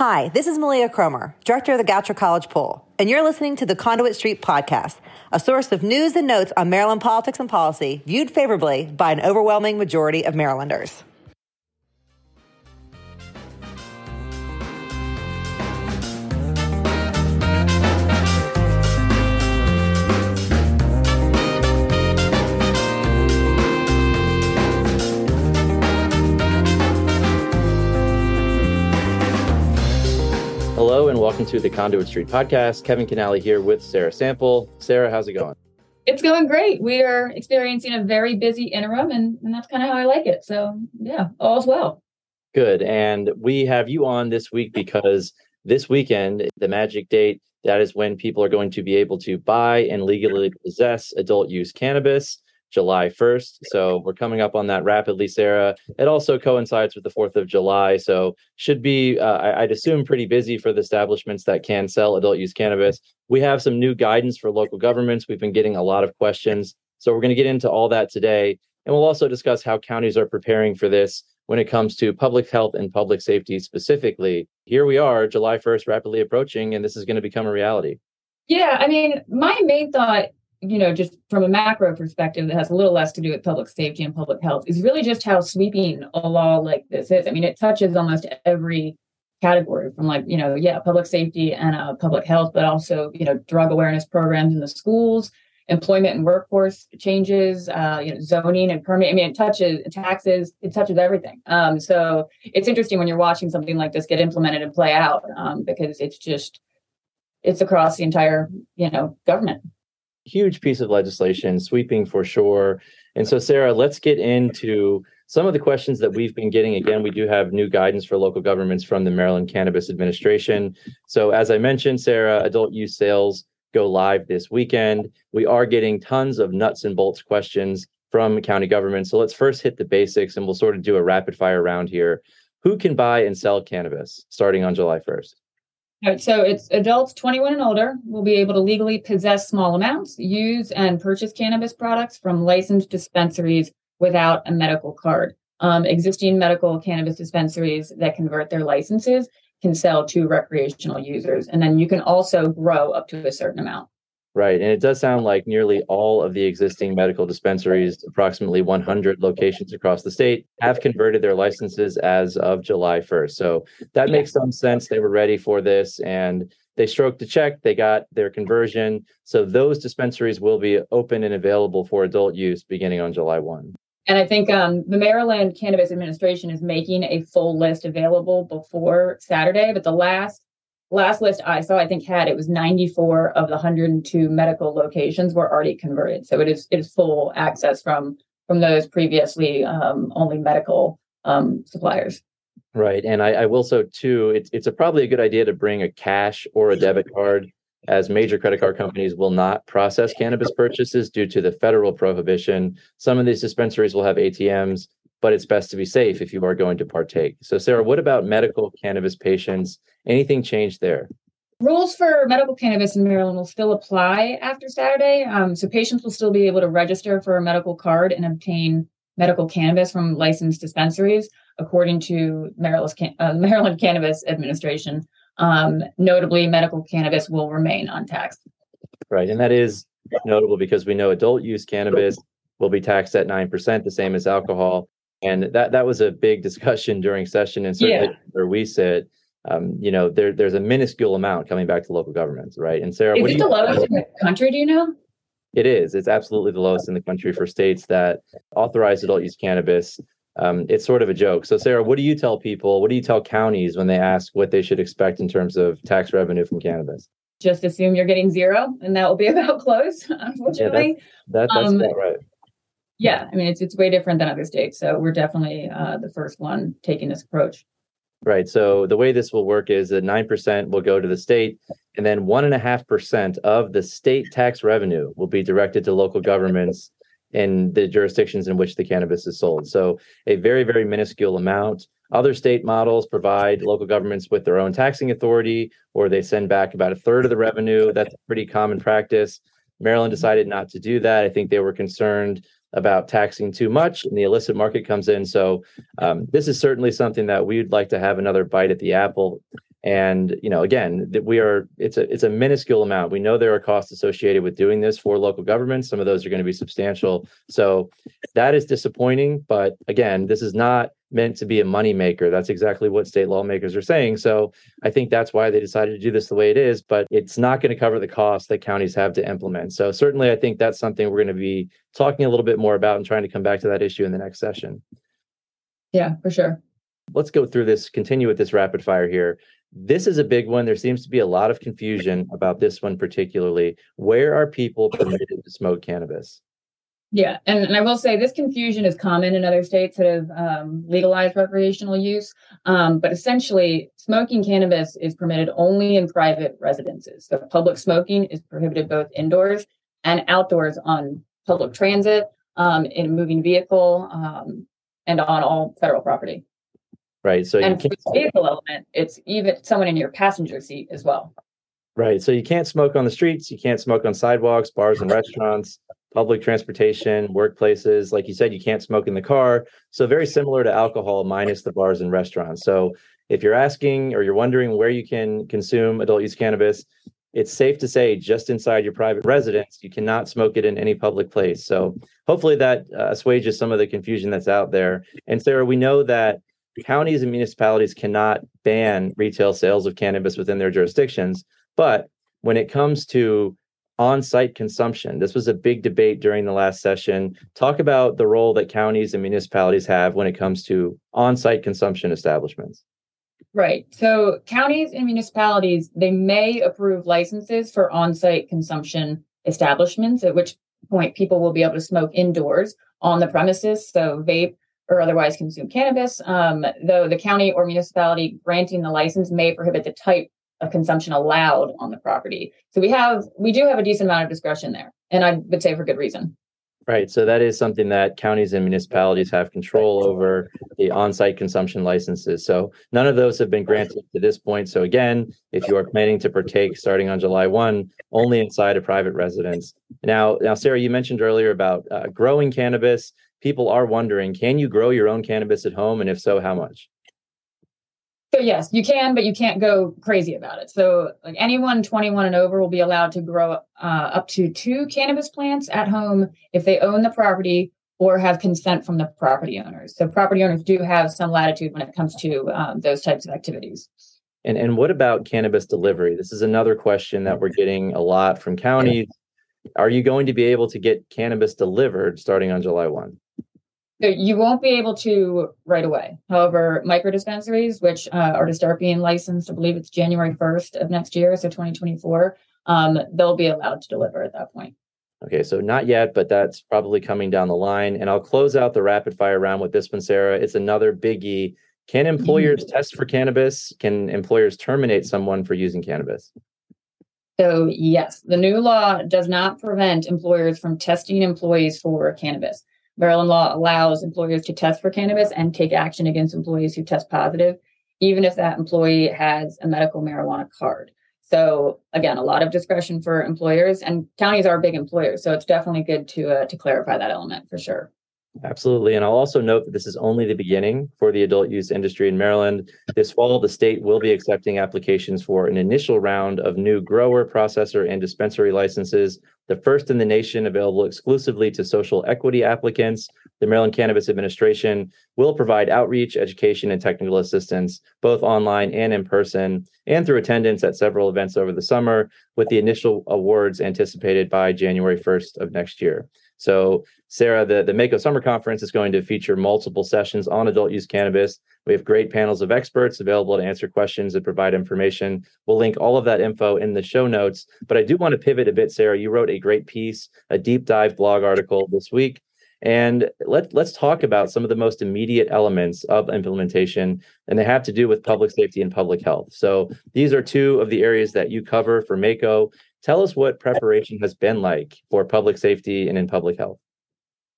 Hi, this is Mileah Kromer, Director of the Goucher College Poll, and you're listening to the Conduit Street Podcast, a source of news and notes on Maryland politics and policy viewed favorably by an overwhelming majority of Marylanders. Hello and welcome to the Conduit Street podcast. Kevin Kinnally here with Sarah Sample. Sarah, how's it going? It's going great. We are experiencing a very busy interim, and, and that's kind of how I like it. So, yeah, all's well. Good. And we have you on this week because this weekend, the magic date, that is when people are going to be able to buy and legally possess adult use cannabis. July 1st. So we're coming up on that rapidly, Sarah. It also coincides with the 4th of July. So should be, uh, I'd assume, pretty busy for the establishments that can sell adult use cannabis. We have some new guidance for local governments. We've been getting a lot of questions. So we're going to get into all that today. And we'll also discuss how counties are preparing for this when it comes to public health and public safety specifically. Here we are, July 1st, rapidly approaching, and this is going to become a reality. Yeah, I mean, my main thought you know, just from a macro perspective that has a little less to do with public safety and public health is really just how sweeping a law like this is. I mean, it touches almost every category from like, you know, yeah, public safety and uh, public health, but also, you know, drug awareness programs in the schools, employment and workforce changes, uh, you know, zoning and permit. I mean, it touches taxes, it touches everything. Um, so it's interesting when you're watching something like this get implemented and play out um, because it's just, it's across the entire, you know, government huge piece of legislation, sweeping for sure. And so, Sarah, let's get into some of the questions that we've been getting. Again, we do have new guidance for local governments from the Maryland Cannabis Administration. So, as I mentioned, Sarah, adult use sales go live this weekend. We are getting tons of nuts and bolts questions from county government. So, let's first hit the basics and we'll sort of do a rapid fire round here. Who can buy and sell cannabis starting on July 1st? So it's adults 21 and older will be able to legally possess small amounts, use and purchase cannabis products from licensed dispensaries without a medical card. Um, existing medical cannabis dispensaries that convert their licenses can sell to recreational users. And then you can also grow up to a certain amount. Right. And it does sound like nearly all of the existing medical dispensaries, approximately 100 locations across the state, have converted their licenses as of July 1st. So that makes some sense. They were ready for this and they stroked the check, they got their conversion. So those dispensaries will be open and available for adult use beginning on July 1. And I think um, the Maryland Cannabis Administration is making a full list available before Saturday, but the last last list I saw, I think had it was 94 of the 102 medical locations were already converted. So it is it is full access from from those previously um, only medical um, suppliers. Right, and I, I will so too. It's it's a probably a good idea to bring a cash or a debit card, as major credit card companies will not process cannabis purchases due to the federal prohibition. Some of these dispensaries will have ATMs but it's best to be safe if you are going to partake. So, Sarah, what about medical cannabis patients? Anything changed there? Rules for medical cannabis in Maryland will still apply after Saturday. Um, so, patients will still be able to register for a medical card and obtain medical cannabis from licensed dispensaries, according to Maryland's, uh, Maryland Cannabis Administration. Um, notably, medical cannabis will remain untaxed. Right. And that is notable because we know adult use cannabis will be taxed at 9%, the same as alcohol and that that was a big discussion during session and certainly yeah. where we sit um, you know there there's a minuscule amount coming back to local governments right? And sarah is it the lowest in the country do you know? It is. It's absolutely the lowest in the country for states that authorize adult use cannabis. Um, it's sort of a joke. So sarah what do you tell people? What do you tell counties when they ask what they should expect in terms of tax revenue from cannabis? Just assume you're getting zero and that will be about close unfortunately yeah, that, that, that's um, right yeah, I mean it's it's way different than other states. So we're definitely uh, the first one taking this approach. Right. So the way this will work is that nine percent will go to the state, and then one and a half percent of the state tax revenue will be directed to local governments in the jurisdictions in which the cannabis is sold. So a very very minuscule amount. Other state models provide local governments with their own taxing authority, or they send back about a third of the revenue. That's pretty common practice. Maryland decided not to do that. I think they were concerned about taxing too much and the illicit market comes in. So um, this is certainly something that we'd like to have another bite at the apple. And you know, again, that we are it's a it's a minuscule amount. We know there are costs associated with doing this for local governments. Some of those are going to be substantial. So that is disappointing. But again, this is not meant to be a moneymaker. That's exactly what state lawmakers are saying. So I think that's why they decided to do this the way it is, but it's not going to cover the costs that counties have to implement. So certainly I think that's something we're going to be talking a little bit more about and trying to come back to that issue in the next session. Yeah, for sure. Let's go through this, continue with this rapid fire here. This is a big one. There seems to be a lot of confusion about this one particularly. Where are people permitted to smoke cannabis? Yeah, and, and I will say this confusion is common in other states that have um, legalized recreational use. Um, but essentially, smoking cannabis is permitted only in private residences. So public smoking is prohibited both indoors and outdoors on public transit, um, in a moving vehicle, um, and on all federal property. Right. So and for the vehicle element, it's even someone in your passenger seat as well. Right. So you can't smoke on the streets. You can't smoke on sidewalks, bars, and restaurants, public transportation, workplaces. Like you said, you can't smoke in the car. So very similar to alcohol, minus the bars and restaurants. So if you're asking or you're wondering where you can consume adult use cannabis, it's safe to say just inside your private residence, you cannot smoke it in any public place. So hopefully that uh, assuages some of the confusion that's out there. And Sarah, we know that counties and municipalities cannot ban retail sales of cannabis within their jurisdictions. But when it comes to on site consumption, this was a big debate during the last session. Talk about the role that counties and municipalities have when it comes to on site consumption establishments. Right. So counties and municipalities, they may approve licenses for on site consumption establishments, at which point people will be able to smoke indoors on the premises. So vape or otherwise consume cannabis, um, though the county or municipality granting the license may prohibit the type of consumption allowed on the property. So we have we do have a decent amount of discretion there, and I would say for good reason. Right. So that is something that counties and municipalities have control over the on-site consumption licenses. So none of those have been granted to this point. So again, if you are planning to partake starting on July 1, only inside a private residence. Now, now Sarah, you mentioned earlier about uh, growing cannabis people are wondering can you grow your own cannabis at home? And if so, how much? Yes, you can, but you can't go crazy about it. So like anyone 21 and over will be allowed to grow uh, up to two cannabis plants at home if they own the property or have consent from the property owners. So property owners do have some latitude when it comes to um, those types of activities. And and what about cannabis delivery? This is another question that we're getting a lot from counties. Are you going to be able to get cannabis delivered starting on July 1? you won't be able to right away. However, micro dispensaries, which uh, are to start being licensed, I believe it's January 1st of next year, so 2024, um, they'll be allowed to deliver at that point. Okay, so not yet, but that's probably coming down the line. And I'll close out the rapid fire round with this one, Sarah. It's another biggie. Can employers mm-hmm. test for cannabis? Can employers terminate someone for using cannabis? So, yes, the new law does not prevent employers from testing employees for cannabis. Maryland law allows employers to test for cannabis and take action against employees who test positive, even if that employee has a medical marijuana card. So again, a lot of discretion for employers, and counties are big employers, so it's definitely good to uh, to clarify that element for sure. Absolutely. And I'll also note that this is only the beginning for the adult use industry in Maryland. This fall, the state will be accepting applications for an initial round of new grower, processor, and dispensary licenses, the first in the nation available exclusively to social equity applicants. The Maryland Cannabis Administration will provide outreach, education, and technical assistance, both online and in person, and through attendance at several events over the summer, with the initial awards anticipated by January 1st of next year. So, Sarah, the, the MACo Summer Conference is going to feature multiple sessions on adult use cannabis. We have great panels of experts available to answer questions and provide information. We'll link all of that info in the show notes. But I do want to pivot a bit, Sarah. You wrote a great piece, a deep dive blog article this week. And let, let's talk about some of the most immediate elements of implementation, and they have to do with public safety and public health. So these are two of the areas that you cover for MACo. Tell us what preparation has been like for public safety and in public health.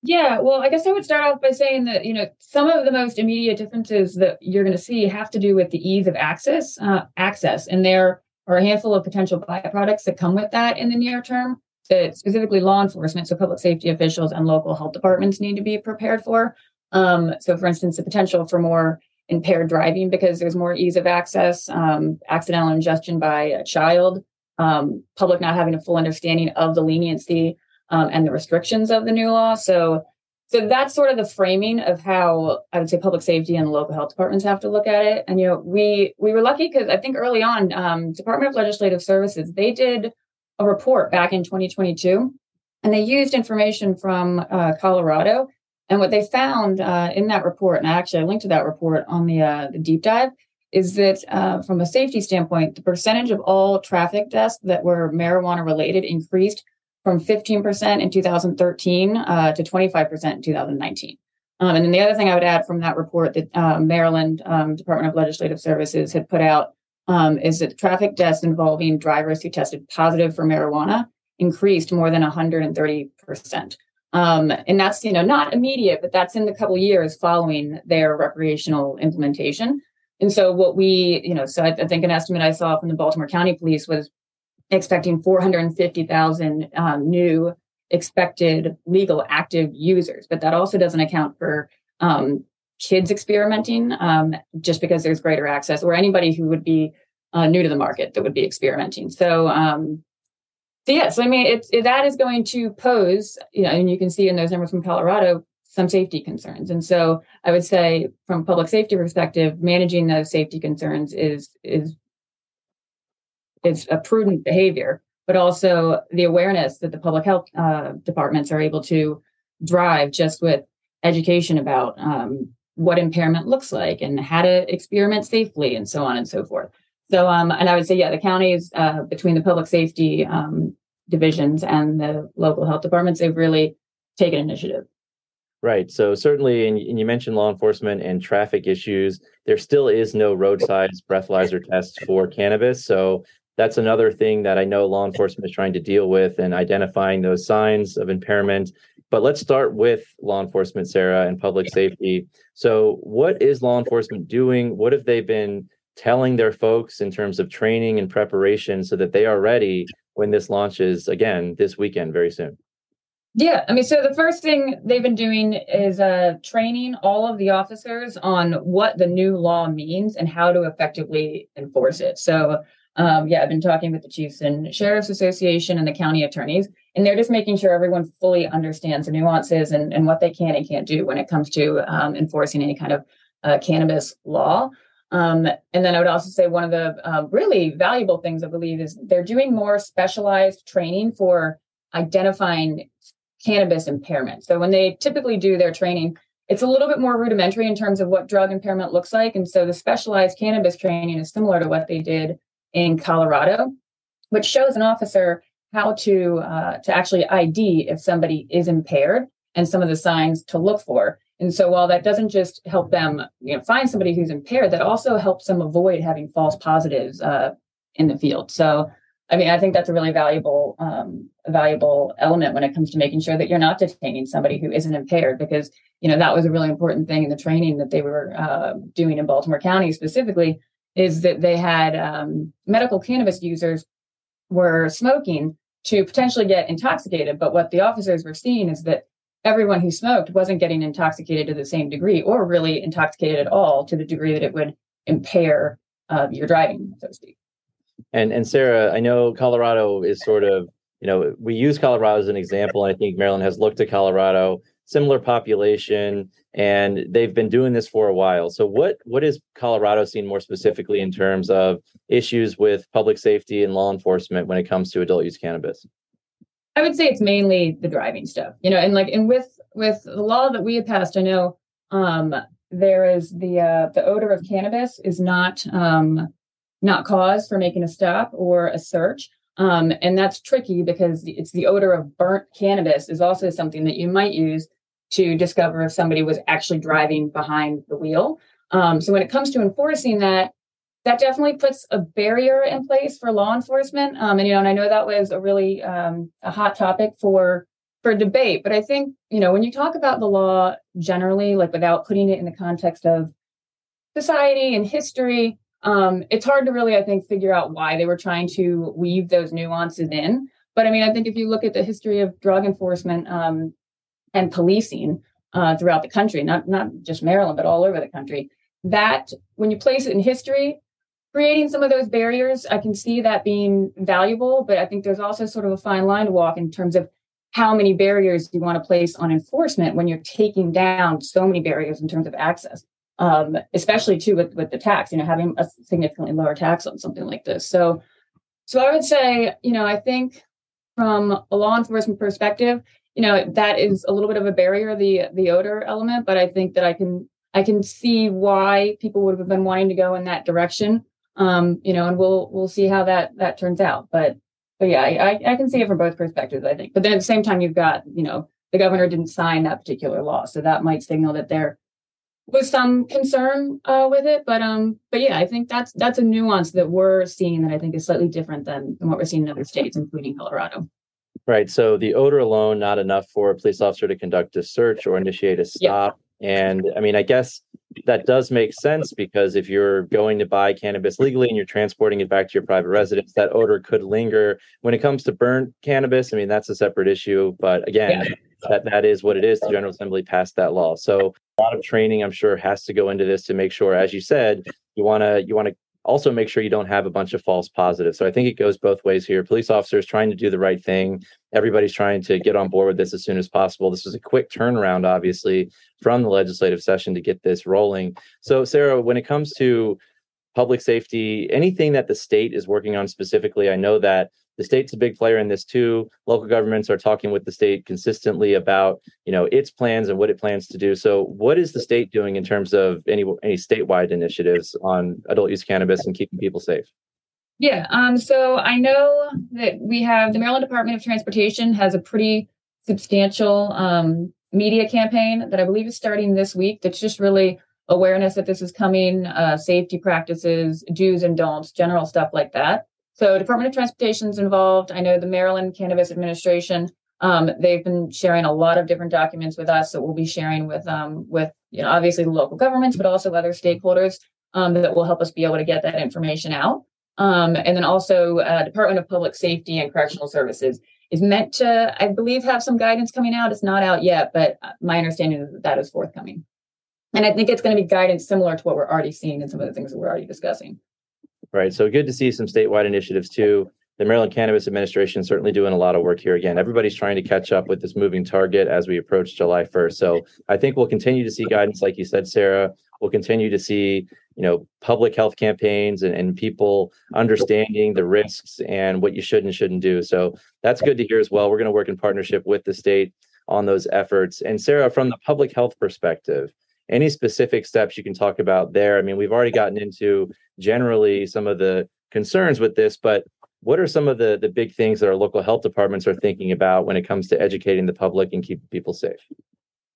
Yeah, well, I guess I would start off by saying that you know some of the most immediate differences that you're going to see have to do with the ease of access, uh, access, and there are a handful of potential byproducts that come with that in the near term that specifically law enforcement, so public safety officials and local health departments need to be prepared for. Um, so, for instance, the potential for more impaired driving because there's more ease of access, um, accidental ingestion by a child, um, public not having a full understanding of the leniency um, and the restrictions of the new law. So, so that's sort of the framing of how I would say public safety and the local health departments have to look at it. And you know, we we were lucky because I think early on, um, Department of Legislative Services they did a report back in 2022, and they used information from uh, Colorado and what they found uh, in that report, and I actually I linked to that report on the, uh, the deep dive, is that uh, from a safety standpoint, the percentage of all traffic deaths that were marijuana related increased from 15% in 2013 uh, to 25% in 2019. Um, and then the other thing I would add from that report that uh, Maryland um, Department of Legislative Services had put out um, is that traffic deaths involving drivers who tested positive for marijuana increased more than 130%. Um, and that's you know not immediate, but that's in the couple years following their recreational implementation. And so what we you know so I, I think an estimate I saw from the Baltimore County Police was expecting 450,000 um, new expected legal active users, but that also doesn't account for um, kids experimenting um, just because there's greater access or anybody who would be uh, new to the market that would be experimenting. So um, so yes, I mean it, that is going to pose, you know, and you can see in those numbers from Colorado some safety concerns. And so I would say from public safety perspective, managing those safety concerns is is is a prudent behavior, but also the awareness that the public health uh, departments are able to drive just with education about um, what impairment looks like and how to experiment safely and so on and so forth. So, um, and I would say, yeah, the counties uh, between the public safety um, divisions and the local health departments, they've really taken initiative. Right. So certainly, and, you mentioned law enforcement and traffic issues. There still is no roadside breathalyzer test for cannabis. So that's another thing that I know law enforcement is trying to deal with and identifying those signs of impairment. But let's start with law enforcement, Sarah, and public safety. So, what is law enforcement doing? What have they been telling their folks in terms of training and preparation so that they are ready when this launches again this weekend very soon? Yeah, I mean, so the first thing they've been doing is uh, training all of the officers on what the new law means and how to effectively enforce it. So, um, yeah, I've been talking with the Chiefs and Sheriff's Association and the county attorneys, and they're just making sure everyone fully understands the nuances and, and what they can and can't do when it comes to um, enforcing any kind of uh, cannabis law. Um, and then I would also say one of the uh, really valuable things I believe is they're doing more specialized training for identifying cannabis impairment. So when they typically do their training, it's a little bit more rudimentary in terms of what drug impairment looks like. And so the specialized cannabis training is similar to what they did in Colorado, which shows an officer how to uh, to actually ID if somebody is impaired and some of the signs to look for. And so while that doesn't just help them you know, find somebody who's impaired, that also helps them avoid having false positives uh, in the field. So, I mean, I think that's a really valuable, um, valuable element when it comes to making sure that you're not detaining somebody who isn't impaired, because you know that was a really important thing in the training that they were uh, doing in Baltimore County specifically, is that they had um, medical cannabis users were smoking to potentially get intoxicated, but what the officers were seeing is that everyone who smoked wasn't getting intoxicated to the same degree or really intoxicated at all to the degree that it would impair uh, your driving, so to speak. And and Sarah, I know Colorado is sort of, you know, we use Colorado as an example. And I think Maryland has looked to Colorado, similar population, and they've been doing this for a while. So what what is Colorado seen more specifically in terms of issues with public safety and law enforcement when it comes to adult use cannabis? I would say it's mainly the driving stuff, you know, and like, and with with the law that we had passed, I know um, there is the uh, the odor of cannabis is not um, not cause for making a stop or a search, um, and that's tricky because it's the odor of burnt cannabis is also something that you might use to discover if somebody was actually driving behind the wheel. Um, so when it comes to enforcing that, that definitely puts a barrier in place for law enforcement. Um, and you know, and I know that was a really um, a hot topic for for debate. But I think you know when you talk about the law generally, like without putting it in the context of society and history, um, it's hard to really, I think, figure out why they were trying to weave those nuances in. But I mean, I think if you look at the history of drug enforcement um, and policing uh, throughout the country, not not just Maryland, but all over the country, that when you place it in history, creating some of those barriers, I can see that being valuable. But I think there's also sort of a fine line to walk in terms of how many barriers you want to place on enforcement when you're taking down so many barriers in terms of access, um, especially too with, with the tax, you know, having a significantly lower tax on something like this. So, so I would say, you know, I think from a law enforcement perspective, you know, that is a little bit of a barrier, the the odor element, but I think that I can I can see why people would have been wanting to go in that direction. Um, you know, and we'll we'll see how that that turns out. But but yeah, I, I can see it from both perspectives, I think. But then at the same time, you've got, you know, the governor didn't sign that particular law. So that might signal that there was some concern uh, with it. But um, but yeah, I think that's that's a nuance that we're seeing that I think is slightly different than, than what we're seeing in other states, including Colorado. Right. So the odor alone not enough for a police officer to conduct a search or initiate a stop. And I mean, I guess that does make sense because if you're going to buy cannabis legally and you're transporting it back to your private residence, that odor could linger. When it comes to burnt cannabis, I mean, that's a separate issue. But again, yeah. That, that is what it is. The General Assembly passed that law. So a lot of training, I'm sure, has to go into this to make sure, as you said, you want to you want to also make sure you don't have a bunch of false positives. So I think it goes both ways here. Police officers trying to do the right thing. Everybody's trying to get on board with this as soon as possible. This was a quick turnaround, obviously, from the legislative session to get this rolling. So, Sarah, when it comes to public safety, anything that the state is working on specifically, I know that the state's a big player in this too. Local governments are talking with the state consistently about, you know, its plans and what it plans to do. So, what is the state doing in terms of any any statewide initiatives on adult use cannabis and keeping people safe? Yeah, um, so I know that we have the Maryland Department of Transportation has a pretty substantial um, media campaign that I believe is starting this week. That's just really awareness that this is coming, uh, safety practices, do's and don'ts, general stuff like that. So Department of Transportation is involved. I know the Maryland Cannabis Administration. Um, they've been sharing a lot of different documents with us that we'll be sharing with um, with you know obviously local governments, but also other stakeholders um, that will help us be able to get that information out. Um, and then also uh, Department of Public Safety and Correctional Services is meant to, I believe, have some guidance coming out. It's not out yet, but my understanding is that that is forthcoming. And I think it's going to be guidance similar to what we're already seeing in some of the things that we're already discussing. Right. So good to see some statewide initiatives too. The Maryland Cannabis Administration certainly doing a lot of work here. Again, everybody's trying to catch up with this moving target as we approach July 1st. So I think we'll continue to see guidance, like you said, Sarah. We'll continue to see, you know, public health campaigns and, and people understanding the risks and what you should and shouldn't do. So that's good to hear as well. We're going to work in partnership with the state on those efforts. And Sarah, from the public health perspective, any specific steps you can talk about there? I mean, we've already gotten into generally some of the concerns with this, but what are some of the the big things that our local health departments are thinking about when it comes to educating the public and keeping people safe?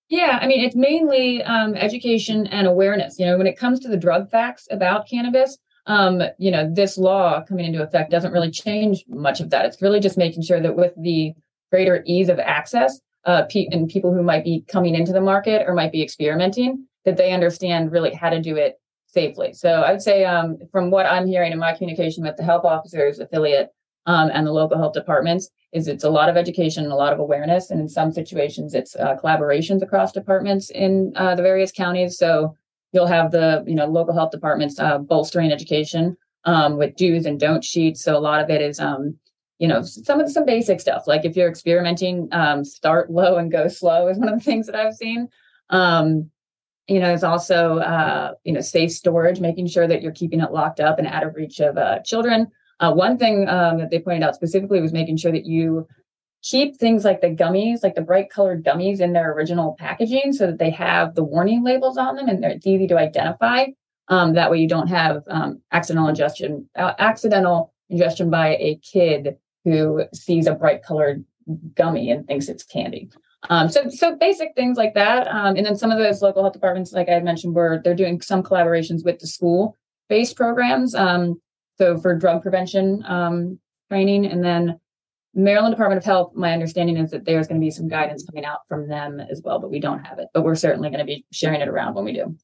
Yeah, I mean, it's mainly um, education and awareness. You know, when it comes to the drug facts about cannabis, um, you know, this law coming into effect doesn't really change much of that. It's really just making sure that with the greater ease of access, uh, pe- and people who might be coming into the market or might be experimenting that they understand really how to do it safely. So I'd say um, from what I'm hearing in my communication with the health officers affiliate um, and the local health departments is it's a lot of education and a lot of awareness. And in some situations, it's uh, collaborations across departments in uh, the various counties. So you'll have the you know local health departments uh, bolstering education um, with do's and don't sheets. So a lot of it is um, you know some of some basic stuff like if you're experimenting um, start low and go slow is one of the things that i've seen. Um, you know it's also uh, you know safe storage making sure that you're keeping it locked up and out of reach of uh, children. Uh, one thing um, that they pointed out specifically was making sure that you keep things like the gummies like the bright colored gummies in their original packaging so that they have the warning labels on them and they're easy to identify. Um, that way you don't have um, accidental ingestion uh, accidental ingestion by a kid who sees a bright colored gummy and thinks it's candy. Um, so, so basic things like that. Um, and then some of those local health departments, like I mentioned, were they're doing some collaborations with the school-based programs. Um, so for drug prevention um, training, and then Maryland Department of Health. My understanding is that there's going to be some guidance coming out from them as well, but we don't have it. But we're certainly going to be sharing it around when we do.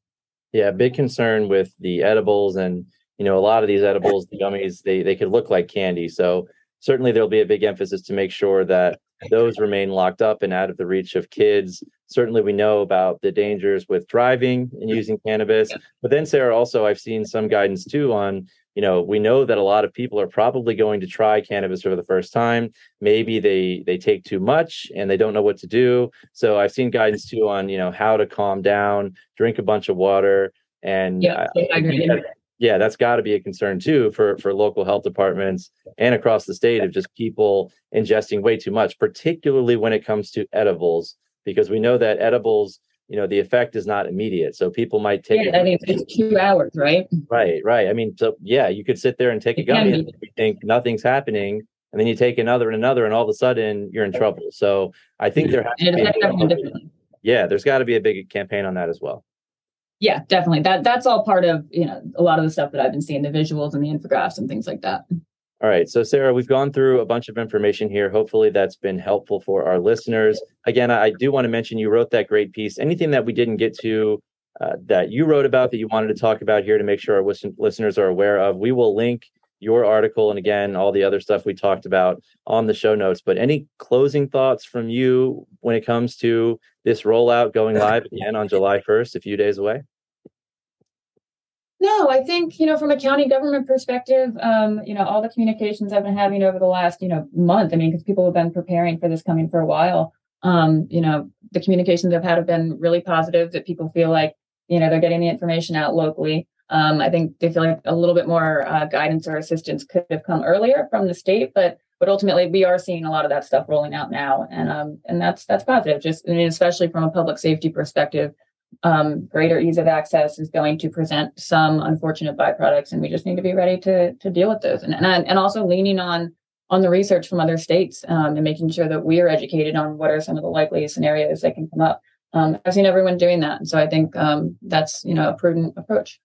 Yeah, big concern with the edibles, and you know, a lot of these edibles, the gummies, they they could look like candy. So certainly there'll be a big emphasis to make sure that those remain locked up and out of the reach of kids. Certainly, we know about the dangers with driving and using cannabis. But then, Sarah, also, I've seen some guidance too on you know we know that a lot of people are probably going to try cannabis for the first time. Maybe they they take too much and they don't know what to do. So i've seen guidance too on you know how to calm down drink a bunch of water and yeah, I uh, yeah that's got to be a concern too for for local health departments and across the state of just people ingesting way too much particularly when it comes to edibles because we know that edibles you know the effect is not immediate. So people might take yeah, I mean, it's two hours right? Right right. I mean so yeah you could sit there and take it a gummy and you think nothing's happening and then you take another and another and all of a sudden you're in trouble. So i think there has to be, yeah there's got to be a big campaign on that as well yeah definitely that that's all part of you know a lot of the stuff that i've been seeing the visuals and the infographics and things like that all right. So, Sarah, we've gone through a bunch of information here. Hopefully, that's been helpful for our listeners. Again, I do want to mention you wrote that great piece. Anything that we didn't get to uh, that you wrote about that you wanted to talk about here to make sure our listen- listeners are aware of, we will link your article and again, all the other stuff we talked about on the show notes. But any closing thoughts from you when it comes to this rollout going live again on July 1st, a few days away? No, I think, you know, from a county government perspective, um, you know, all the communications I've been having over the last, you know, month, I mean, because people have been preparing for this coming for a while. Um, you know, the communications I've had have been really positive that people feel like, you know, they're getting the information out locally. Um, I think they feel like a little bit more uh, guidance or assistance could have come earlier from the state, but but ultimately we are seeing a lot of that stuff rolling out now, and um, and that's that's positive. Just I mean, especially from a public safety perspective, um, greater ease of access is going to present some unfortunate byproducts, and we just need to be ready to to deal with those. And and, and also leaning on on the research from other states um, and making sure that we are educated on what are some of the likely scenarios that can come up. Um, I've seen everyone doing that, and so I think um, that's you know a prudent approach.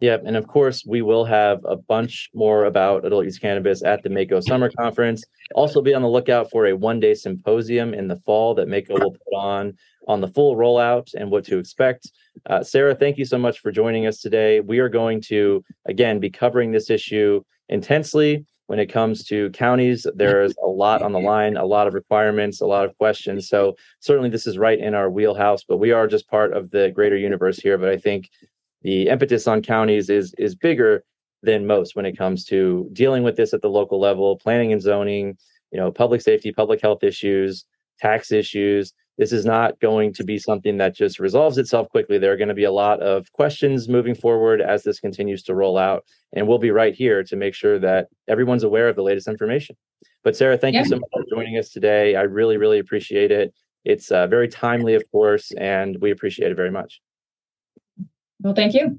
Yeah, and of course, we will have a bunch more about adult use cannabis at the MACo Summer Conference. Also, be on the lookout for a one day symposium in the fall that MACo will put on on the full rollout and what to expect. Uh, Sarah, thank you so much for joining us today. We are going to, again, be covering this issue intensely when it comes to counties. There's a lot on the line, a lot of requirements, a lot of questions. So, certainly, this is right in our wheelhouse, but we are just part of the greater universe here. But I think the impetus on counties is is bigger than most when it comes to dealing with this at the local level, planning and zoning, you know, public safety, public health issues, tax issues. This is not going to be something that just resolves itself quickly. There are going to be a lot of questions moving forward as this continues to roll out. And we'll be right here to make sure that everyone's aware of the latest information. But Sarah, thank yeah. you so much for joining us today. I really, really appreciate it. It's uh, very timely, of course, and we appreciate it very much. Well, thank you.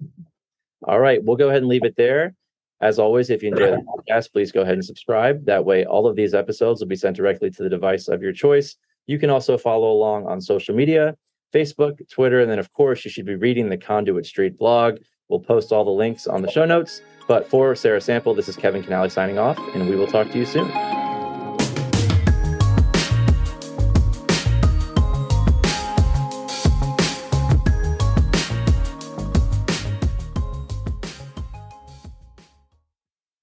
All right, we'll go ahead and leave it there. As always, if you enjoy the podcast, please go ahead and subscribe. That way, all of these episodes will be sent directly to the device of your choice. You can also follow along on social media Facebook, Twitter, and then, of course, you should be reading the Conduit Street blog. We'll post all the links on the show notes. But for Sarah Sample, this is Kevin Kinnally signing off, and we will talk to you soon.